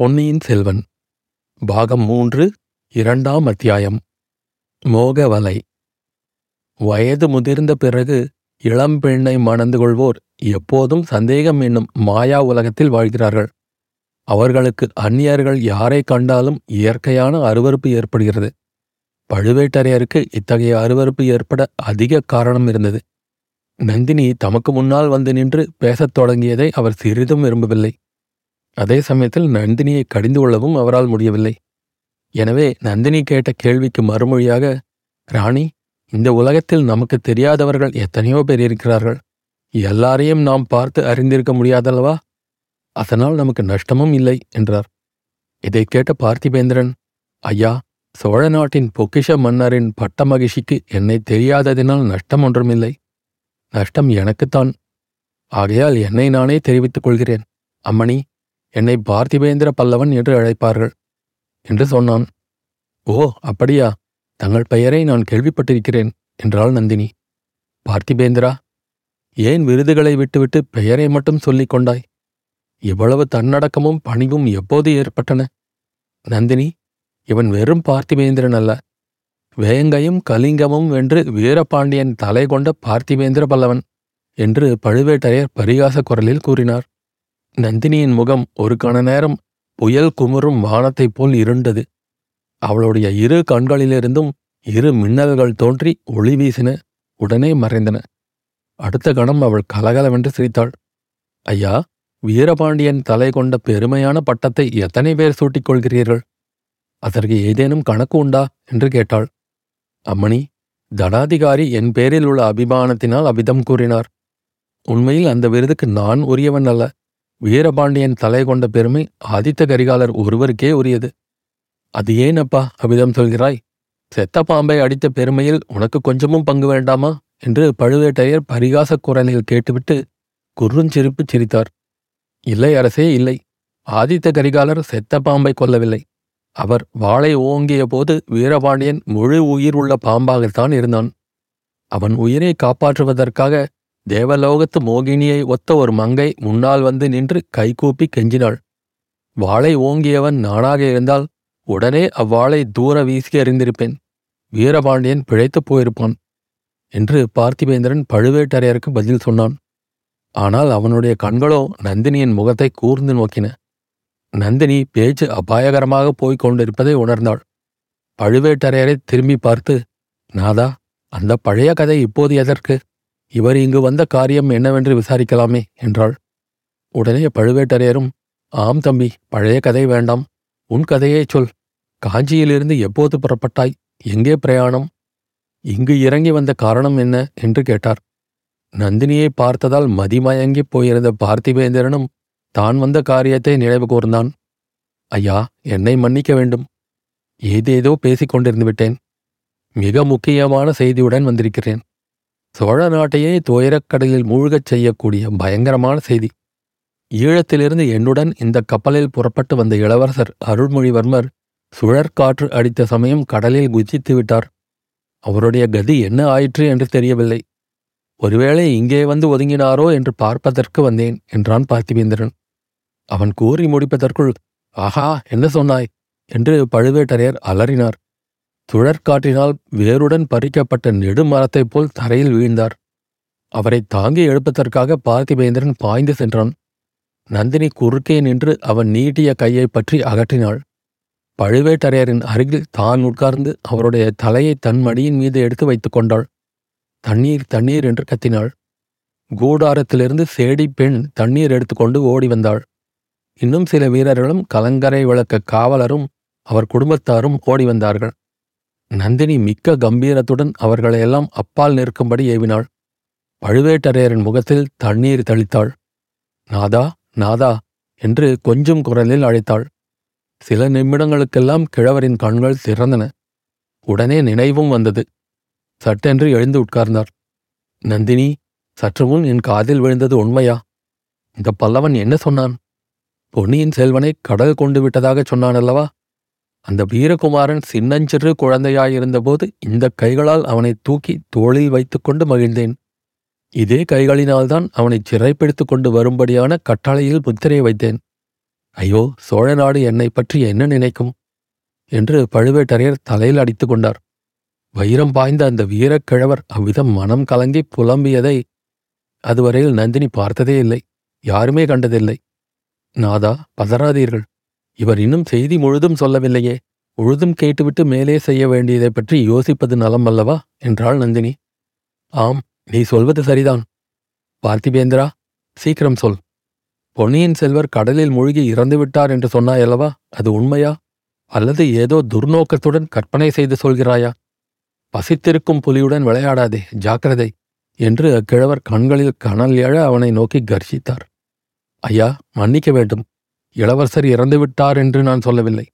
பொன்னியின் செல்வன் பாகம் மூன்று இரண்டாம் அத்தியாயம் மோகவலை. வயது முதிர்ந்த பிறகு இளம் பெண்ணை மணந்து கொள்வோர் எப்போதும் சந்தேகம் என்னும் மாயா உலகத்தில் வாழ்கிறார்கள். அவர்களுக்கு அந்நியர்கள் யாரை கண்டாலும் இயற்கையான அருவருப்பு ஏற்படுகிறது. பழுவேட்டரையருக்கு இத்தகைய அருவருப்பு ஏற்பட அதிக காரணம் இருந்தது. நந்தினி தமக்கு முன்னால் வந்து நின்று பேசத் தொடங்கியதை அவர் சிறிதும் விரும்பவில்லை. அதே சமயத்தில் நந்தினியை கடிந்து கொள்ளவும் அவரால் முடியவில்லை. எனவே நந்தினி கேட்ட கேள்விக்கு மறுமொழியாக ராணி இந்த உலகத்தில் நமக்கு தெரியாதவர்கள் எத்தனையோ பேர் இருக்கிறார்கள். எல்லாரையும் நாம் பார்த்து அறிந்திருக்க முடியாதல்லவா? அதனால் நமக்கு நஷ்டமும் இல்லை என்றார். இதை கேட்ட பார்த்திபேந்திரன் ஐயா சோழ நாட்டின் பொக்கிஷ மன்னரின் பட்ட மகிழ்ச்சிக்கு என்னை தெரியாததினால் நஷ்டம் ஒன்றுமில்லை. நஷ்டம் எனக்குத்தான். ஆகையால் என்னை நானே தெரிவித்துக் கொள்கிறேன். அம்மணி என்னை பார்த்திபேந்திர பல்லவன் என்று அழைப்பார்கள் என்று சொன்னான். ஓ அப்படியா? தங்கள் பெயரை நான் கேள்விப்பட்டிருக்கிறேன் என்றாள் நந்தினி. பார்த்திபேந்திரா ஏன் விருதுகளை விட்டுவிட்டு பெயரை மட்டும் சொல்லிக் கொண்டாய்? இவ்வளவு தன்னடக்கமும் பணிவும் எப்போது ஏற்பட்டன? நந்தினி இவன் வெறும் பார்த்திபேந்திரன் அல்ல. வேங்கையும் கலிங்கமும் வென்று வீரபாண்டியன் தலை கொண்ட பார்த்திபேந்திர பல்லவன் என்று பழுவேட்டரையர் பரிகாச குரலில் கூறினார். நந்தினியின் முகம் ஒரு கண நேரம் புயல் குமுறும் வானத்தைப் போல் இருண்டது. அவளுடைய இரு கண்களிலிருந்தும் இரு மின்னல்கள் தோன்றி ஒளி வீசின உடனே மறைந்தன. அடுத்த கணம் அவள் கலகலவென்று சிரித்தாள். ஐயா வீரபாண்டியன் தலை கொண்ட பெருமையான பட்டத்தை எத்தனை பேர் சூட்டிக் கொள்கிறீர்கள்? அதற்கு ஏதேனும் கணக்கு உண்டா? என்று கேட்டாள். அம்மணி தடாதிகாரி என் பேரில் உள்ள அபிமானத்தினால் அபிதம் கூறினார். உண்மையில் அந்த விருதுக்கு நான் உரியவன் அல்ல. வீரபாண்டியன் தலை கொண்ட பெருமை ஆதித்த கரிகாலர் ஒருவருக்கே உரியது. அது ஏன் அப்பா அபிதம் சொல்கிறாய்? செத்த பாம்பை அடித்த பெருமையில் உனக்கு கொஞ்சமும் பங்கு வேண்டாமா? என்று பழுவேட்டையர் பரிகாச குரலில் கேட்டுவிட்டு குறுஞ்சிரிப்பு சிரித்தார். இல்லை அரசே இல்லை. ஆதித்த கரிகாலர் செத்த பாம்பை கொல்லவில்லை. அவர் வாளை ஓங்கிய போது வீரபாண்டியன் முழு உயிர் உள்ள பாம்பாகத்தான் இருந்தான். அவன் உயிரை காப்பாற்றுவதற்காக தேவலோகத்து மோகினியை ஒத்த ஒரு மங்கை முன்னால் வந்து நின்று கைகூப்பி கெஞ்சினாள். வாளை ஓங்கியவன் நானாக இருந்தால் உடனே அவ்வாளை தூர வீசி எறிந்திருப்பேன். வீரபாண்டியன் பிழைத்துப் போயிருப்பான் என்று பார்த்திபேந்திரன் பழுவேட்டரையருக்கு பதில் சொன்னான். ஆனால் அவனுடைய கண்களோ நந்தினியின் முகத்தை கூர்ந்து நோக்கின. நந்தினி பேச்சு அபாயகரமாக போய்க் கொண்டிருப்பதை உணர்ந்தாள். பழுவேட்டரையரை திரும்பி பார்த்து நாதா அந்த பழைய கதை இப்போது எதற்கு? இவர் இங்கு வந்த காரியம் என்னவென்று விசாரிக்கலாமே என்றாள். உடனே பழுவேட்டரையரும் ஆம் தம்பி பழைய கதை வேண்டாம். உன் கதையே சொல். காஞ்சியிலிருந்து எப்போது புறப்பட்டாய்? எங்கே பிரயாணம்? இங்கு இறங்கி வந்த காரணம் என்ன? என்று கேட்டார். நந்தினியை பார்த்ததால் மதிமயங்கிப் போயிருந்த பார்த்திவேந்திரனும் தான் வந்த காரியத்தை நினைவு கூர்ந்தான். ஐயா என்னை மன்னிக்க வேண்டும். ஏதேதோ பேசிக் கொண்டிருந்து விட்டேன். மிக முக்கியமான செய்தியுடன் வந்திருக்கிறேன். சோழ நாட்டையே துயரக்கடலில் மூழ்கச் செய்யக்கூடிய பயங்கரமான செய்தி. ஈழத்திலிருந்து என்னுடன் இந்த கப்பலில் புறப்பட்டு வந்த இளவரசர் அருள்மொழிவர்மர் சுழற்காற்று அடித்த சமயம் கடலில் குதித்து விட்டார். அவருடைய கதி என்ன ஆயிற்று என்று தெரியவில்லை. ஒருவேளை இங்கே வந்து ஒதுங்கினாரோ என்று பார்ப்பதற்கு வந்தேன் என்றான் பார்த்திபேந்திரன். அவன் கூறி முடிப்பதற்குள் ஆஹா என்ன சொன்னாய்? என்று பழுவேட்டரையர் அலறினார். சுழற்காற்றினால் வேருடன் பறிக்கப்பட்ட நெடுமரத்தைப் போல் தரையில் வீழ்ந்தார். அவரை தாங்கி எழுப்பதற்காக பார்த்திபேந்திரன் பாய்ந்து சென்றான். நந்தினி குறுக்கே நின்று அவன் நீட்டிய கையை பற்றி அகற்றினாள். பழுவேட்டரையரின் அருகில் தான் உட்கார்ந்து அவருடைய தலையை தன் மடியின் மீது எடுத்து வைத்துக் கொண்டாள். தண்ணீர் தண்ணீர் என்று கத்தினாள். கூடாரத்திலிருந்து சேடி பெண் தண்ணீர் எடுத்துக்கொண்டு ஓடி வந்தாள். இன்னும் சில வீரர்களும் கலங்கரை விளக்க காவலரும் அவர் குடும்பத்தாரும் ஓடி வந்தார்கள். நந்தினி மிக்க கம்பீரத்துடன் அவர்களையெல்லாம் அப்பால் நிற்கும்படி ஏவினாள். பழுவேட்டரையரின் முகத்தில் தண்ணீர் தளித்தாள். நாதா நாதா என்று கொஞ்சம் குரலில் அழைத்தாள். சில நிமிடங்களுக்கெல்லாம் கிழவரின் கண்கள் திறந்தன. உடனே நினைவும் வந்தது. சட்டென்று எழுந்து உட்கார்ந்தார். நந்தினி சற்று முன் என் காதில் விழுந்தது உண்மையா? இந்த பல்லவன் என்ன சொன்னான்? பொன்னியின் செல்வனை கடல் கொண்டு விட்டதாகச் சொன்னான் அல்லவா அந்த வீரகுமாரன் சின்னஞ்சிறு குழந்தையாயிருந்தபோது இந்த கைகளால் அவனை தூக்கி தோளில் வைத்துக்கொண்டு மகிழ்ந்தேன். இதே கைகளினால்தான் அவனை சிறைப்பிடித்துக் கொண்டு வரும்படியான கட்டளையில் முத்திரை வைத்தேன். ஐயோ சோழ நாடு என்னை பற்றி என்ன நினைக்கும்? என்று பழுவேட்டரையர் தலையில் அடித்துக் கொண்டார். வைரம் பாய்ந்த அந்த வீரக்கிழவர் அவ்விதம் மனம் கலங்கி புலம்பியதை அதுவரையில் நந்தினி பார்த்ததே இல்லை. யாருமே கண்டதில்லை. நாதா பதறாதீர்கள். இவர் இன்னும் செய்தி முழுதும் சொல்லவில்லையே. முழுதும் கேட்டுவிட்டு மேலே செய்ய வேண்டியதைப் பற்றி யோசிப்பது நலம் அல்லவா? என்றாள் நந்தினி. ஆம் நீ சொல்வது சரிதான். பார்த்திபேந்திரா சீக்கிரம் சொல். பொன்னியின் செல்வர் கடலில் மூழ்கி இறந்துவிட்டார் என்று சொன்னாயல்லவா? அது உண்மையா? அல்லது ஏதோ துர்நோக்கத்துடன் கற்பனை செய்து சொல்கிறாயா? பசித்திருக்கும் புலியுடன் விளையாடாதே ஜாக்கிரதை என்று அக்கிழவர் கண்களில் கனல் எழ அவனை நோக்கி கர்ஷித்தார் ஐயா மன்னிக்க வேண்டும். இளவரசர் இறந்துவிட்டார் என்று நான் சொல்லவில்லை.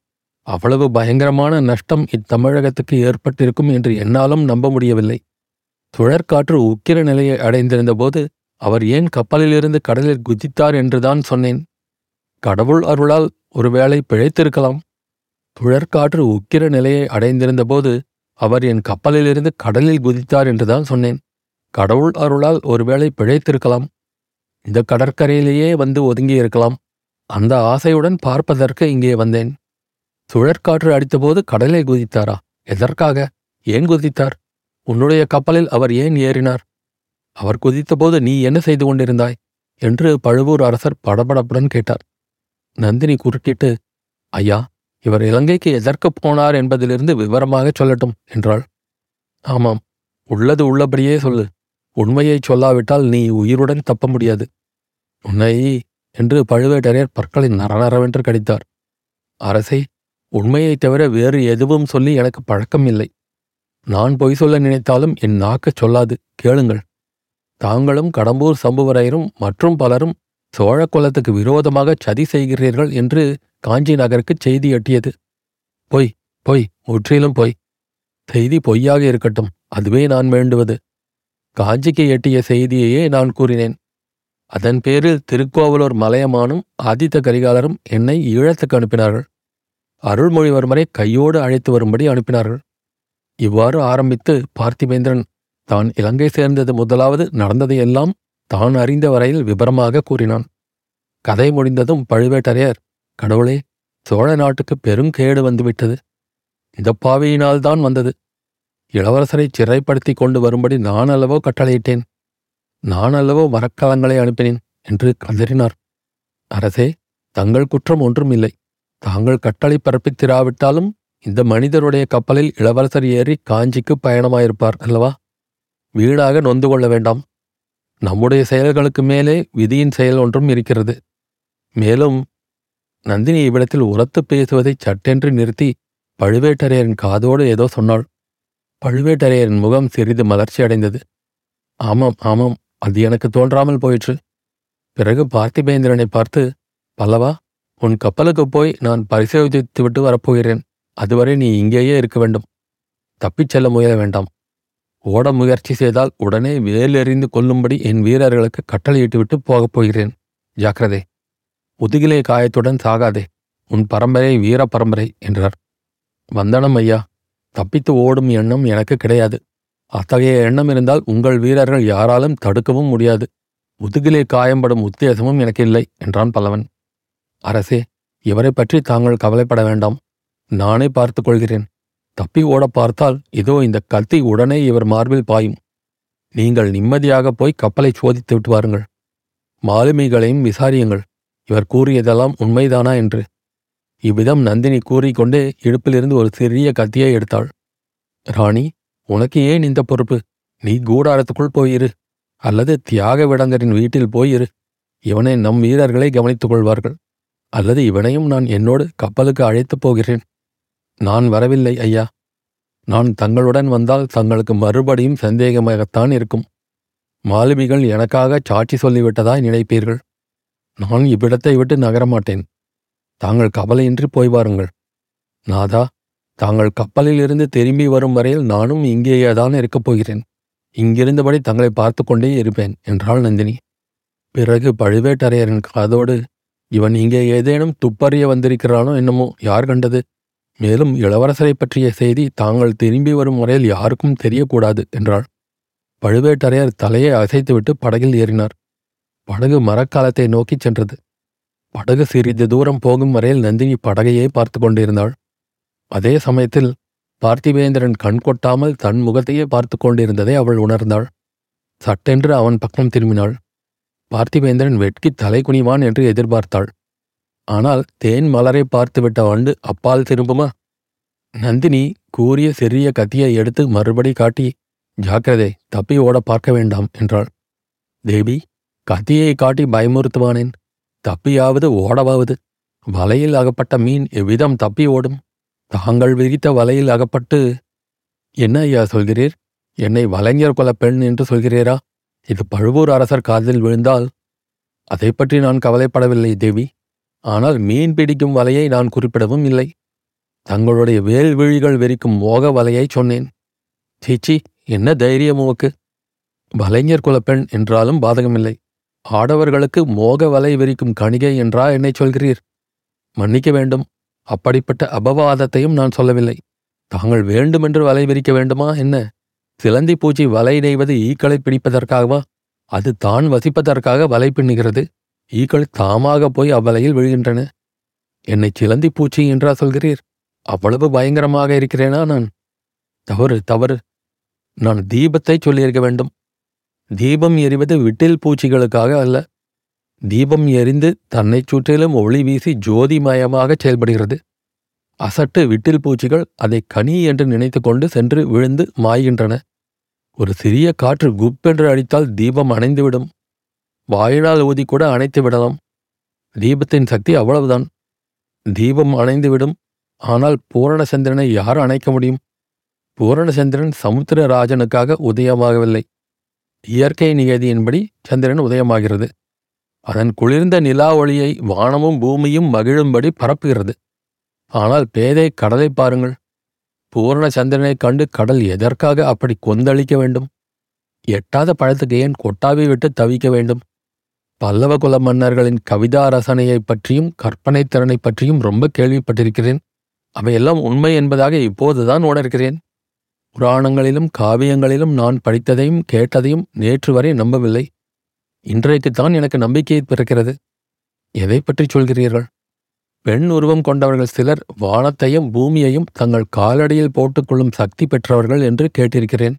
அவ்வளவு பயங்கரமான நஷ்டம் இத்தமிழகத்துக்கு ஏற்பட்டிருக்கும் என்று என்னாலும் நம்ப முடியவில்லை. சுழற்காற்று உக்கிர நிலையை அடைந்திருந்தபோது அவர் ஏன் கப்பலிலிருந்து கடலில் குதித்தார் என்றுதான் சொன்னேன். கடவுள் அருளால் ஒருவேளை பிழைத்திருக்கலாம். சுழற்காற்று உக்கிர நிலையை அடைந்திருந்தபோது அவர் என் கப்பலிலிருந்து கடலில் குதித்தார் என்றுதான் சொன்னேன். கடவுள் அருளால் ஒருவேளை பிழைத்திருக்கலாம். இந்த கடற்கரையிலேயே வந்து ஒதுங்கியிருக்கலாம். அந்த ஆசையுடன் பார்ப்பதற்கு இங்கே வந்தேன். சுழற்காற்று அடித்தபோது கடலை குதித்தாரா? எதற்காக? ஏன் குதித்தார்? உன்னுடைய கப்பலில் அவர் ஏன் ஏறினார்? அவர் குதித்தபோது நீ என்ன செய்து கொண்டிருந்தாய்? என்று பழுவூர் அரசர் படபடப்புடன் கேட்டார். நந்தினி குறுக்கிட்டு ஐயா இவர் இலங்கைக்கு எதற்குப் போனார் என்பதிலிருந்து விவரமாகச் சொல்லட்டும் என்றாள். ஆமாம் உள்ளது உள்ளபடியே சொல்லு. உண்மையைச் சொல்லாவிட்டால் நீ உயிருடன் தப்ப முடியாது. உன்னை என்று பழுவேட்டரையர் பற்களை நரநரவென்று கடித்தார். அரசை உண்மையைத் தவிர வேறு எதுவும் சொல்லி எனக்கு பழக்கம் இல்லை நான் பொய் சொல்ல நினைத்தாலும் என் நாக்கச் சொல்லாது கேளுங்கள். தாங்களும் கடம்பூர் சம்புவரையரும் மற்றும் பலரும் சோழ குலத்துக்கு விரோதமாக சதி செய்கிறீர்கள் என்று காஞ்சி நகருக்கு செய்தி எட்டியது. பொய் பொய் முற்றிலும் பொய். செய்தி பொய்யாக இருக்கட்டும் அதுவே நான் வேண்டுவது. காஞ்சிக்கு எட்டிய செய்தியையே நான் கூறினேன். அதன் பேரில் திருக்கோவலூர் மலையமானும் ஆதித்த கரிகாலரும் என்னை ஈழத்துக்கு அனுப்பினார்கள். அருள்மொழிவர்மரை கையோடு அழைத்து வரும்படி அனுப்பினார்கள். இவ்வாறு ஆரம்பித்து பார்த்திபேந்திரன் தான் இலங்கை சேர்ந்தது முதலாவது நடந்ததையெல்லாம் தான் அறிந்த வரையில் விபரமாக கூறினான். கதை முடிந்ததும் பழுவேட்டரையர் கடவுளே சோழ நாட்டுக்கு பெருங்கேடு வந்துவிட்டது. இந்த பாவியினால்தான் வந்தது. இளவரசரை சிறைப்படுத்தி கொண்டு வரும்படி நான் அல்லவோ கட்டளையிட்டேன். நான் அல்லவோ மரக்கலங்களை அனுப்பினேன் என்று கதறினார். அரசே தங்கள் குற்றம் ஒன்றும் இல்லை தாங்கள் கட்டளை பிறப்பித்திராவிட்டாலும் இந்த மனிதருடைய கப்பலில் இளவரசர் ஏறி காஞ்சிக்கு பயணமாயிருப்பார் அல்லவா? வீடாக நொந்து கொள்ள வேண்டாம். நம்முடைய செயல்களுக்கு மேலே விதியின் செயல் ஒன்றும் இருக்கிறது. மேலும் நந்தினி இவ்விடத்தில் உரத்து பேசுவதை சட்டென்று நிறுத்தி பழுவேட்டரையரின் காதோடு ஏதோ சொன்னாள். பழுவேட்டரையரின் முகம் சிறிது மலர்ச்சி அடைந்தது ஆமாம் ஆமாம் அது எனக்கு தோன்றாமல் போயிற்று. பிறகு பார்த்திபேந்திரனை பார்த்து பல்லவா உன் கப்பலுக்கு போய் நான் பரிசோதித்து விட்டு வரப்போகிறேன். அதுவரை நீ இங்கேயே இருக்க வேண்டும். தப்பிச் செல்ல முயல வேண்டாம். ஓட முயற்சி செய்தால் உடனே வேலெறிந்து கொல்லும்படி என் வீரர்களுக்கு கட்டளையிட்டுவிட்டு போகப் போகிறேன். ஜாக்கிரதே. முதுகிலே காயத்துடன் சாகாதே. உன் பரம்பரை வீர பரம்பரை என்றார். வந்தனம் ஐயா. தப்பித்து ஓடும் எண்ணம் எனக்கு கிடையாது. அத்தகைய எண்ணம் இருந்தால் உங்கள் வீரர்கள் யாராலும் தடுக்கவும் முடியாது. முதுகிலே காயம்படும் உத்தேசமும் எனக்கு இல்லை என்றான் பல்லவன். அரசே இவரை பற்றி தாங்கள் கவலைப்பட வேண்டாம். நானே பார்த்துக் கொள்கிறேன். தப்பி ஓட பார்த்தால் இதோ இந்த கத்தி உடனே இவர் மார்பில் பாயும். நீங்கள் நிம்மதியாக போய் கப்பலை சோதித்து விட்டு வாருங்கள். மாலுமிகளையும் விசாரியுங்கள். இவர் கூறியதெல்லாம் உண்மைதானா என்று. இவ்விதம் நந்தினி கூறிக்கொண்டே இடுப்பிலிருந்து ஒரு சிறிய கத்தியை எடுத்தாள். ராணி உனக்கு ஏன் இந்த பொறுப்பு? நீ கூடாரத்துக்குள் போயிரு. அல்லது தியாக விடங்கரின் வீட்டில் போயிரு. இவனை நம் வீரர்களை கவனித்துக் கொள்வார்கள். அல்லது இவனையும் நான் என்னோடு கப்பலுக்கு அழைத்துப் போகிறேன். நான் வரவில்லை ஐயா. நான் தங்களுடன் வந்தால் தங்களுக்கு மறுபடியும் சந்தேகமாகத்தான் இருக்கும். மாலுமிகள் எனக்காக சாட்சி சொல்லிவிட்டதாய் நினைப்பீர்கள். நான் இவ்விடத்தை விட்டு நகரமாட்டேன். தாங்கள் கவலையின்றி போய் வாருங்கள். நாதா தாங்கள் கப்பலில் இருந்து திரும்பி வரும் வரையில் நானும் இங்கேயேதான் இருக்கப் போகிறேன். இங்கிருந்தபடி தங்களை பார்த்து கொண்டே இருப்பேன் என்றாள் நந்தினி. பிறகு பழுவேட்டரையரின் காதோடு இவன் இங்கே ஏதேனும் துப்பறிய வந்திருக்கிறானோ என்னமோ யார் கண்டது? மேலும் இளவரசரை பற்றிய செய்தி தாங்கள் திரும்பி வரும் வரையில் யாருக்கும் தெரியக்கூடாது என்றாள். பழுவேட்டரையர் தலையை அசைத்துவிட்டு படகில் ஏறினார். படகு மரக்காலத்தை நோக்கிச் சென்றது. படகு சிறிது தூரம் போகும் வரையில் நந்தினி படகையே பார்த்து கொண்டிருந்தாள். அதே சமயத்தில் பார்த்திவேந்திரன் கண் கொட்டாமல் தன் முகத்தையே பார்த்து கொண்டிருந்ததை அவள் உணர்ந்தாள். சட்டென்று அவன் பக்கம் திரும்பினாள். பார்த்திவேந்திரன் வெட்கி தலை குனிவான் என்று எதிர்பார்த்தாள். ஆனால் தேன் மலரை பார்த்துவிட்ட வண்டு அப்பால் திரும்புமா? நந்தினி கூறிய சிறிய கத்தியை எடுத்து மறுபடி காட்டி ஜாக்கிரதை தப்பி ஓட பார்க்க வேண்டாம் என்றாள். தேவி கத்தியை காட்டி பயமுறுத்துவானேன்? தப்பியாவது ஓடவாவது? வலையில் அகப்பட்ட மீன் எவ்விதம் தப்பி ஓடும்? தாங்கள் விரித்த வலையில் அகப்பட்டு என்ன ஐயா சொல்கிறீர்? என்னை வலைஞர் கொல பெண் என்று சொல்கிறீரா? இது பழுவூர் அரசர் காதில் விழுந்தால் அதை பற்றி நான் கவலைப்படவில்லை தேவி. ஆனால் மீன் பிடிக்கும் வலையை நான் குறிப்பிடவும் இல்லை. தங்களுடைய வேல் விழிகள் வெறிக்கும் மோக வலையை சொன்னேன். சீச்சி என்ன தைரியம் உமக்கு? வலைஞர் குலப்பெண் என்றாலும் பாதகமில்லை. ஆடவர்களுக்கு மோக வலை விரிக்கும் கணிகை என்றா என்னை சொல்கிறீர்? மன்னிக்க வேண்டும். அப்படிப்பட்ட அபவாதத்தையும் நான் சொல்லவில்லை. தாங்கள் வேண்டுமென்று வலை விரிக்க வேண்டுமா? என்ன? சிலந்தி பூச்சி வலை நெய்வது ஈக்களை பிடிப்பதற்காகவா? அது தான் வசிப்பதற்காக வலை பின்னுகிறது. ஈக்கள் தாமாக போய் அவ்வலையில் விழுகின்றன. என்னை சிலந்தி பூச்சி என்றா சொல்கிறீர்? அவ்வளவு பயங்கரமாக இருக்கிறேனா நான்? தவறு தவறு. நான் தீபத்தை சொல்லியிருக்க வேண்டும். தீபம் எரிவது விட்டில் பூச்சிகளுக்காக அல்ல. தீபம் எரிந்து தன்னைச் சுற்றிலும் ஒளி வீசி ஜோதிமயமாக செயல்படுகிறது. அசட்டு விட்டில் பூச்சிகள் அதை கனி என்று நினைத்து கொண்டு சென்று விழுந்து மாய்கின்றன. ஒரு சிறிய காற்று குப்பென்று அடித்தால் தீபம் அணைந்துவிடும். வாயினால் ஊதி கூட அணைத்து விடலாம். தீபத்தின் சக்தி அவ்வளவுதான். தீபம் அணைந்துவிடும். ஆனால் பூரணச்சந்திரனை யார் அணைக்க முடியும்? பூரணச்சந்திரன் சமுத்திரராஜனுக்காக உதயமாகவில்லை. இயற்கை நியதியின்படி சந்திரன் உதயமாகிறது. அதன் குளிர்ந்த நிலா ஒளியை வானமும் பூமியும் மகிழும்படி பரப்புகிறது. ஆனால் பேதை கடலை பாருங்கள். பூரண சந்திரனைக் கண்டு கடல் எதற்காக அப்படி கொந்தளிக்க வேண்டும்? எட்டாத பழத்துக்கு ஏன் கொட்டாவி விட்டு தவிக்க வேண்டும்? பல்லவ குல மன்னர்களின் கவிதா ரசனையைப் பற்றியும் கற்பனை திறனைப் பற்றியும் ரொம்ப கேள்விப்பட்டிருக்கிறேன். அவையெல்லாம் உண்மை என்பதாக இப்போதுதான் உணர்கிறேன். புராணங்களிலும் காவியங்களிலும் நான் படித்ததையும் கேட்டதையும் நேற்று வரை நம்பவில்லை. இன்றைக்குத்தான் எனக்கு நம்பிக்கை பிறக்கிறது. எதை பற்றி சொல்கிறீர்கள்? பெண் உருவம் கொண்டவர்கள் சிலர் வானத்தையும் பூமியையும் தங்கள் காலடியில் போட்டுக்கொள்ளும் சக்தி பெற்றவர்கள் என்று கேட்டிருக்கிறேன்.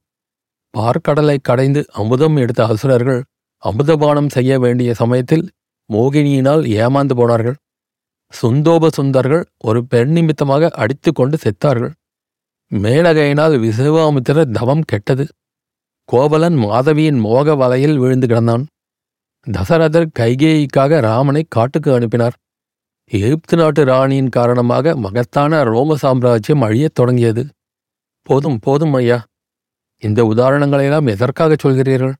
பார்க்கடலை கடைந்து அமுதம் எடுத்த அசுரர்கள் அமுதபானம் செய்ய வேண்டிய சமயத்தில் மோகினியினால் ஏமாந்து போனார்கள். சுந்தோப சுந்தர்கள் ஒரு பெண் நிமித்தமாக அடித்து கொண்டு செத்தார்கள். மேலகையினால் விசவாமித்திர தவம் கெட்டது. கோவலன் மாதவியின் மோக வலையில் விழுந்து கிடந்தான். தசரதர் கைகேயிக்காக ராமனை காட்டுக்கு அனுப்பினார். எகிப்து நாட்டு ராணியின் காரணமாக மகத்தான ரோம சாம்ராஜ்யம் அழியத் தொடங்கியது. போதும் போதும் ஐயா. இந்த உதாரணங்களையெல்லாம் எதற்காக சொல்கிறீர்கள்?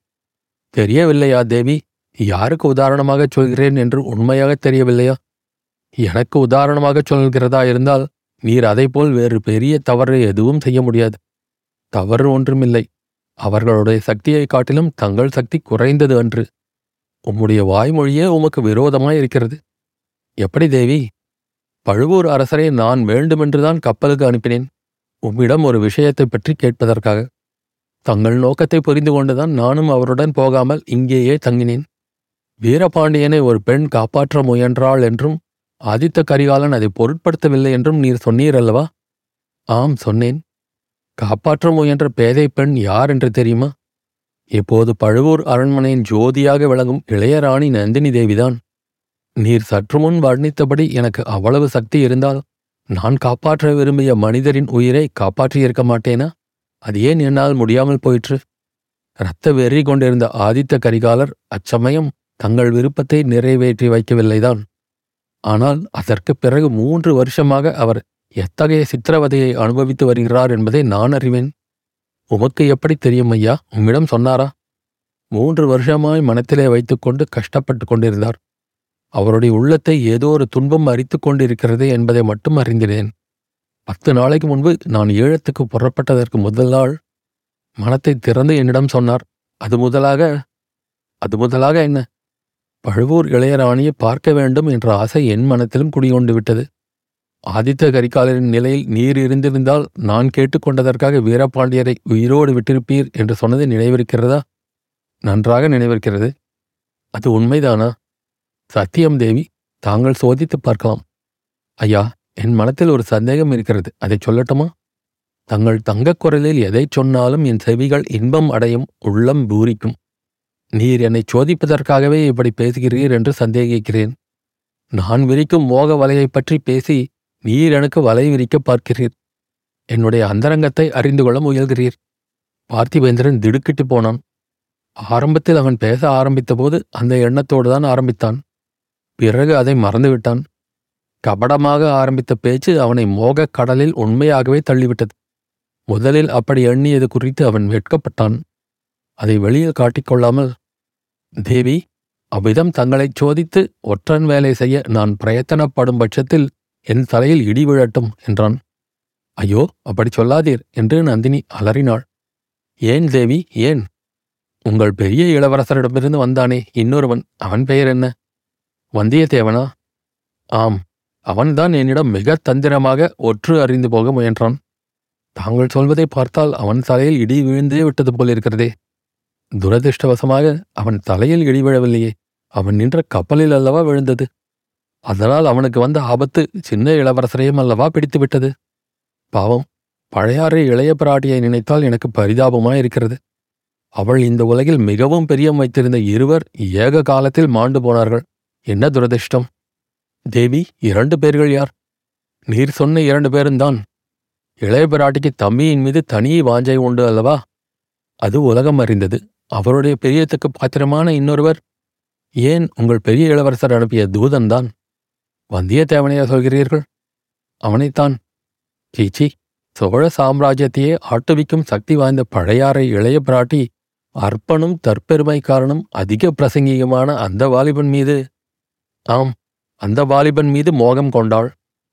தெரியவில்லையா தேவி? யாருக்கு உதாரணமாகச் சொல்கிறேன் என்று உண்மையாக தெரியவில்லையா? எனக்கு உதாரணமாகச் சொல்கிறதா இருந்தால் நீர் அதைப்போல் வேறு பெரிய தவறு எதுவும் செய்ய முடியாது. தவறு ஒன்றுமில்லை. அவர்களுடைய சக்தியைக் காட்டிலும் தங்கள் சக்தி குறைந்தது அன்று. உம்முடைய வாய்மொழியே உமக்கு விரோதமாய் இருக்கிறது. எப்படி தேவி? பழுவூர் அரசரை நான் வேண்டுமென்றுதான் கப்பலுக்கு அனுப்பினேன். உம்மிடம் ஒரு விஷயத்தைப் பற்றி கேட்பதற்காக. தங்கள் நோக்கத்தை புரிந்து கொண்டுதான் நானும் அவருடன் போகாமல் இங்கேயே தங்கினேன். வீரபாண்டியனை ஒரு பெண் காப்பாற்ற முயன்றாள் என்றும் ஆதித்த கரிகாலன் அதை பொருட்படுத்தவில்லை என்றும் நீர் சொன்னீர் அல்லவா ஆம் சொன்னேன். காப்பாற்ற முயன்ற பேதை பெண் யார் என்று தெரியுமா? இப்போது பழுவூர் அரண்மனையின் ஜோதியாக விளங்கும் இளையராணி நந்தினி தேவிதான். நீர் சற்று முன் வர்ணித்தபடி எனக்கு அவ்வளவு சக்தி இருந்தால் நான் காப்பாற்ற விரும்பிய மனிதரின் உயிரை காப்பாற்றியிருக்க மாட்டேனா? அது ஏன் என்னால் முடியாமல் போயிற்று? இரத்த வெறி கொண்டிருந்த ஆதித்த கரிகாலர் அச்சமயம் தங்கள் விருப்பத்தை நிறைவேற்றி வைக்கவில்லைதான். ஆனால் அதற்குப் பிறகு மூன்று வருஷமாக அவர் எத்தகைய சித்திரவதையை அனுபவித்து வருகிறார் என்பதை நான் அறிவேன். உமக்கு எப்படி தெரியும் ஐயா உம்மிடம் சொன்னாரா? மூன்று வருஷமாய் மனத்திலே வைத்துக்கொண்டு கஷ்டப்பட்டு கொண்டிருந்தார். அவருடைய உள்ளத்தை ஏதோ ஒரு துன்பம் அரித்துக் கொண்டிருக்கிறது என்பதை மட்டும் அறிந்தினேன். பத்து நாளைக்கு முன்பு நான் ஈழத்துக்கு புறப்பட்டதற்கு முதல் நாள் மனத்தை திறந்து என்னிடம் சொன்னார். அது முதலாக அது முதலாக என்ன? பழுவூர் இளையராணியை பார்க்க வேண்டும் என்ற ஆசை என் மனத்திலும் குடிகொண்டு விட்டது. ஆதித்த கரிகாலரின் நிலையில் நீர் இருந்திருந்தால் நான் கேட்டுக்கொண்டதற்காக வீரபாண்டியரை உயிரோடு விட்டிருப்பீர் என்று சொன்னது நினைவிருக்கிறதா? நன்றாக நினைவிருக்கிறது. அது உண்மைதானா? சத்தியம் தேவி தாங்கள் சோதித்து பார்க்கலாம். ஐயா என் மனத்தில் ஒரு சந்தேகம் இருக்கிறது. அதை சொல்லட்டுமா? தங்கள் தங்கக் குரலில் எதைச் சொன்னாலும் என் செவிகள் இன்பம் அடையும் உள்ளம் பூரிக்கும். நீர் என்னை சோதிப்பதற்காகவே இப்படி பேசுகிறீர் என்று சந்தேகிக்கிறேன். நான் விரிக்கும் மோக வலையைப் பற்றி பேசி நீர் எனக்கு வலை விரிக்க பார்க்கிறீர். என்னுடைய அந்தரங்கத்தை அறிந்து கொள்ள முயல்கிறீர். பார்த்திபேந்திரன் திடுக்கிட்டு போனான். ஆரம்பத்தில் அவன் பேச ஆரம்பித்தபோது அந்த எண்ணத்தோடு தான் ஆரம்பித்தான். பிறகு அதை மறந்துவிட்டான். கபடமாக ஆரம்பித்த பேச்சு அவனை மோகக் கடலில் உண்மையாகவே தள்ளிவிட்டது. முதலில் அப்படி எண்ணியது குறித்து அவன் வெட்கப்பட்டான். அதை வெளியில் காட்டிக்கொள்ளாமல் தேவி அவ்விதம் தங்களைச் சோதித்து ஒற்றன் வேலை செய்ய நான் பிரயத்தனப்படும் பட்சத்தில் என் தலையில் இடி விழட்டும் என்றான். ஐயோ அப்படி சொல்லாதீர் என்று நந்தினி அலறினாள். ஏன் தேவி ஏன்? உங்கள் பெரிய இளவரசரிடமிருந்து வந்தானே இன்னொருவன். அவன் பெயர் என்ன? வந்தியத்தேவனா? ஆம் அவன்தான் என்னிடம் மிகத் தந்திரமாக ஒற்று அறிந்து போக முயன்றான். தாங்கள் சொல்வதை பார்த்தால் அவன் தலையில் இடி விழுந்தே விட்டது போலிருக்கிறதே. துரதிருஷ்டவசமாக அவன் தலையில் இடி விழவில்லையே. அவன் நின்ற கப்பலில் அல்லவா விழுந்தது? அதனால் அவனுக்கு வந்த ஆபத்து சின்ன இளவரசரையும் அல்லவா பிடித்து விட்டது. பாவம் பழையாறை இளைய பிராட்டியை நினைத்தால் எனக்கு பரிதாபமாயிருக்கிறது அவள் இந்த உலகில் மிகவும் பிரியம் வைத்திருந்த இருவர் ஏக காலத்தில் மாண்டு போனார்கள். என்ன துரதிர்ஷ்டம்? தேவி இரண்டு பேர்கள் யார்? நீர் சொன்ன இரண்டு பேருந்தான் இளைய பிராட்டிக்கு தம்பியின் மீது தனி வாஞ்சை உண்டு அல்லவா? அது உலகம் அறிந்தது. அவருடைய பெரியத்துக்கு பாத்திரமான இன்னொருவர். ஏன் உங்கள் பெரிய இளவரசர் அனுப்பிய தூதன்தான் வந்தியத்தேவனையா சொல்கிறீர்கள்? அவனைத்தான். சீச்சி சோழ சாம்ராஜ்யத்தையே ஆட்டுவிக்கும் சக்தி வாய்ந்த பழையாறை இளைய பிராட்டி அர்ப்பனும் தற்பெருமை காரணம் அதிக பிரசங்கியமான அந்த வாலிபன் மீது. ஆம் அந்த வாலிபன் மீது மோகம் கொண்டாள்.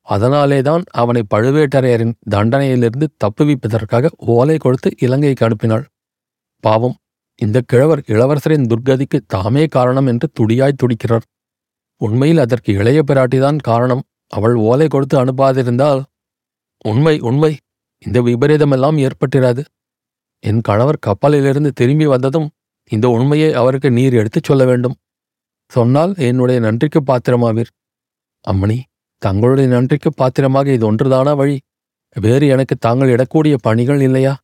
அதனாலேதான் அவனை பழுவேட்டரையரின் தண்டனையிலிருந்து தப்புவிப்பதற்காக ஓலை கொடுத்து இலங்கைக்கு அனுப்பினாள். பாவம் இந்த கிழவர் இளவரசரின் துர்கதிக்கு தாமே காரணம் என்று துடியாய் துடிக்கிறார். உண்மையில் அதற்கு இளைய பிராட்டிதான் காரணம். அவள் ஓலை கொடுத்து அனுப்பாதிருந்தால் உண்மை உண்மை. இந்த விபரீதமெல்லாம் ஏற்பட்டிராது. என் கணவர் கப்பலிலிருந்து திரும்பி வந்ததும் இந்த உண்மையை அவருக்கு நீர் எடுத்துச் சொல்ல வேண்டும். சொன்னால் என்னுடைய நன்றிக்கு பாத்திரமாவீர். அம்மணி தங்களுடைய நன்றிக்கு பாத்திரமாக இது ஒன்றுதானா வழி? வேறு எனக்கு தாங்கள் இடக்கூடிய பணிகள் இல்லையா?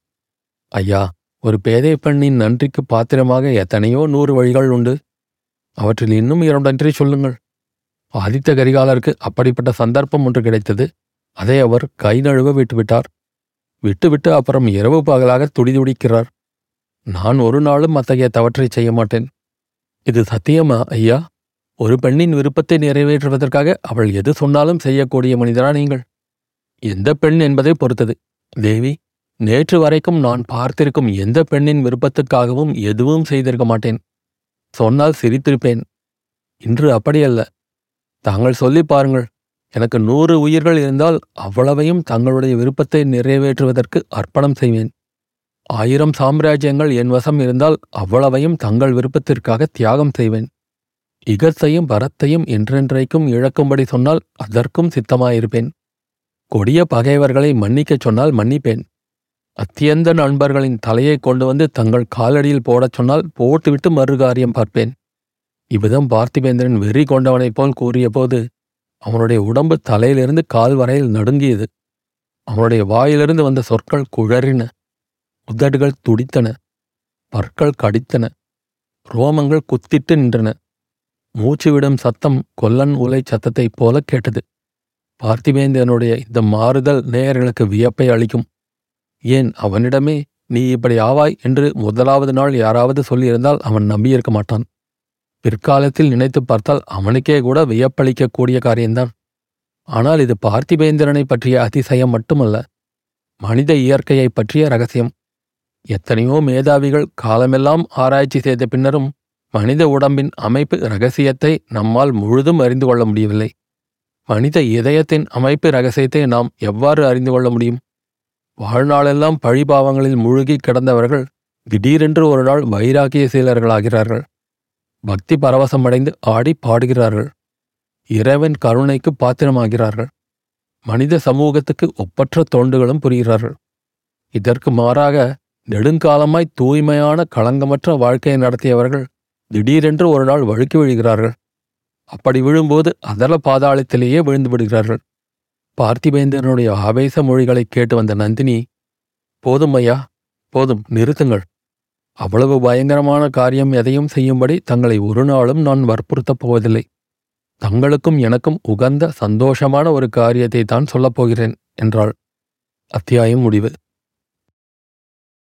ஐயா ஒரு பேதை பெண்ணின் நன்றிக்கு பாத்திரமாக எத்தனையோ நூறு வழிகள் உண்டு. அவற்றில் இன்னும் இரண்டன்றி சொல்லுங்கள். ஆதித்த கரிகாலருக்கு அப்படிப்பட்ட சந்தர்ப்பம் ஒன்று கிடைத்தது. அதை அவர் கை நழுவ விட்டுவிட்டார். விட்டுவிட்டு அப்புறம் இரவு பகலாக துடிதுடிக்கிறார் நான் ஒரு நாளும் அத்தகைய தவற்றை செய்ய மாட்டேன். இது சத்தியமா ஐயா? ஒரு பெண்ணின் விருப்பத்தை நிறைவேற்றுவதற்காக அவள் எது சொன்னாலும் செய்யக்கூடிய மனிதரா நீங்கள்? எந்த பெண் என்பதை பொறுத்தது. தேவி நேற்று வரைக்கும் நான் பார்த்திருக்கும் எந்த பெண்ணின் விருப்பத்துக்காகவும் எதுவும் செய்திருக்க மாட்டேன். சொன்னால் சிரித்திருப்பேன். இன்று அப்படியல்ல. தாங்கள் சொல்லி பாருங்கள். எனக்கு நூறு உயிர்கள் இருந்தால் அவ்வளவையும் தங்களுடைய விருப்பத்தை நிறைவேற்றுவதற்கு அர்ப்பணம் செய்வேன். ஆயிரம் சாம்ராஜ்யங்கள் என் வசம் இருந்தால் அவ்வளவையும் தங்கள் விருப்பத்திற்காக தியாகம் செய்வேன். இகத்தையும் பரத்தையும் என்றென்றைக்கும் இழக்கும்படி சொன்னால் அதற்கும் சித்தமாயிருப்பேன். கொடிய பகைவர்களை மன்னிக்கச் சொன்னால் மன்னிப்பேன். அத்தியந்த நண்பர்களின் தலையை கொண்டு வந்து தங்கள் காலடியில் போடச் சொன்னால் போட்டுவிட்டு மறுகாரியம் பார்ப்பேன். இவ்விதம் பார்த்திபேந்திரன் வெறி கொண்டவனைப் போல் கூறியபோது அவனுடைய உடம்பு தலையிலிருந்து கால் வரையில் நடுங்கியது. அவனுடைய வாயிலிருந்து வந்த சொற்கள் குழறின உதடுகள் துடித்தன பற்கள் கடித்தன ரோமங்கள் குத்திட்டு நின்றன. மூச்சுவிடும் சத்தம் கொல்லன் உலை சத்தத்தைப் போல கேட்டது. பார்த்திபேந்திரனுடைய இந்த மாறுதல் நேயர்களுக்கு வியப்பை அளிக்கும். ஏன் அவனிடமே நீ இப்படி ஆவாய் என்று முதலாவது நாள் யாராவது சொல்லியிருந்தால் அவன் நம்பியிருக்க மாட்டான். பிற்காலத்தில் நினைத்துப் பார்த்தால் அவனுக்கே கூட வியப்பளிக்கக்கூடிய காரியம்தான் ஆனால் இது பார்த்திபேந்திரனை பற்றிய அதிசயம் மட்டுமல்ல மனித இயற்கையைப் பற்றிய ரகசியம். எத்தனையோ மேதாவிகள் காலமெல்லாம் ஆராய்ச்சி செய்த பின்னரும் மனித உடம்பின் அமைப்பு ரகசியத்தை நம்மால் முழுதும் அறிந்து கொள்ள முடியவில்லை. மனித இதயத்தின் அமைப்பு ரகசியத்தை நாம் எவ்வாறு அறிந்து கொள்ள முடியும்? வாழ்நாளெல்லாம் பழிபாவங்களில் முழுகி கிடந்தவர்கள் திடீரென்று ஒரு நாள் வைராகிய சீலர்களாகிறார்கள். பக்தி பரவசமடைந்து ஆடி பாடுகிறார்கள். இறைவன் கருணைக்கு பாத்திரமாகிறார்கள். மனித சமூகத்துக்கு ஒப்பற்ற தொண்டுகளும் புரிகிறார்கள். இதற்கு மாறாக நெடுங்காலமாய் தூய்மையான களங்கமற்ற வாழ்க்கையை நடத்தியவர்கள் திடீரென்று ஒரு நாள் வழுக்கி விழுகிறார்கள். அப்படி விழும்போது அதல பாதாளத்திலேயே விழுந்து விடுகிறார்கள். பார்த்திபேந்திரனுடைய ஆவேச மொழிகளை கேட்டு வந்த நந்தினி போதும் ஐயா போதும் நிறுத்துங்கள். அவ்வளவு பயங்கரமான காரியம் எதையும் செய்யும்படி தங்களை ஒரு நாளும் நான் வற்புறுத்தப் போவதில்லை. தங்களுக்கும் எனக்கும் உகந்த சந்தோஷமான ஒரு காரியத்தை தான் சொல்லப் போகிறேன் என்றாள். அத்தியாயம் முடிவு.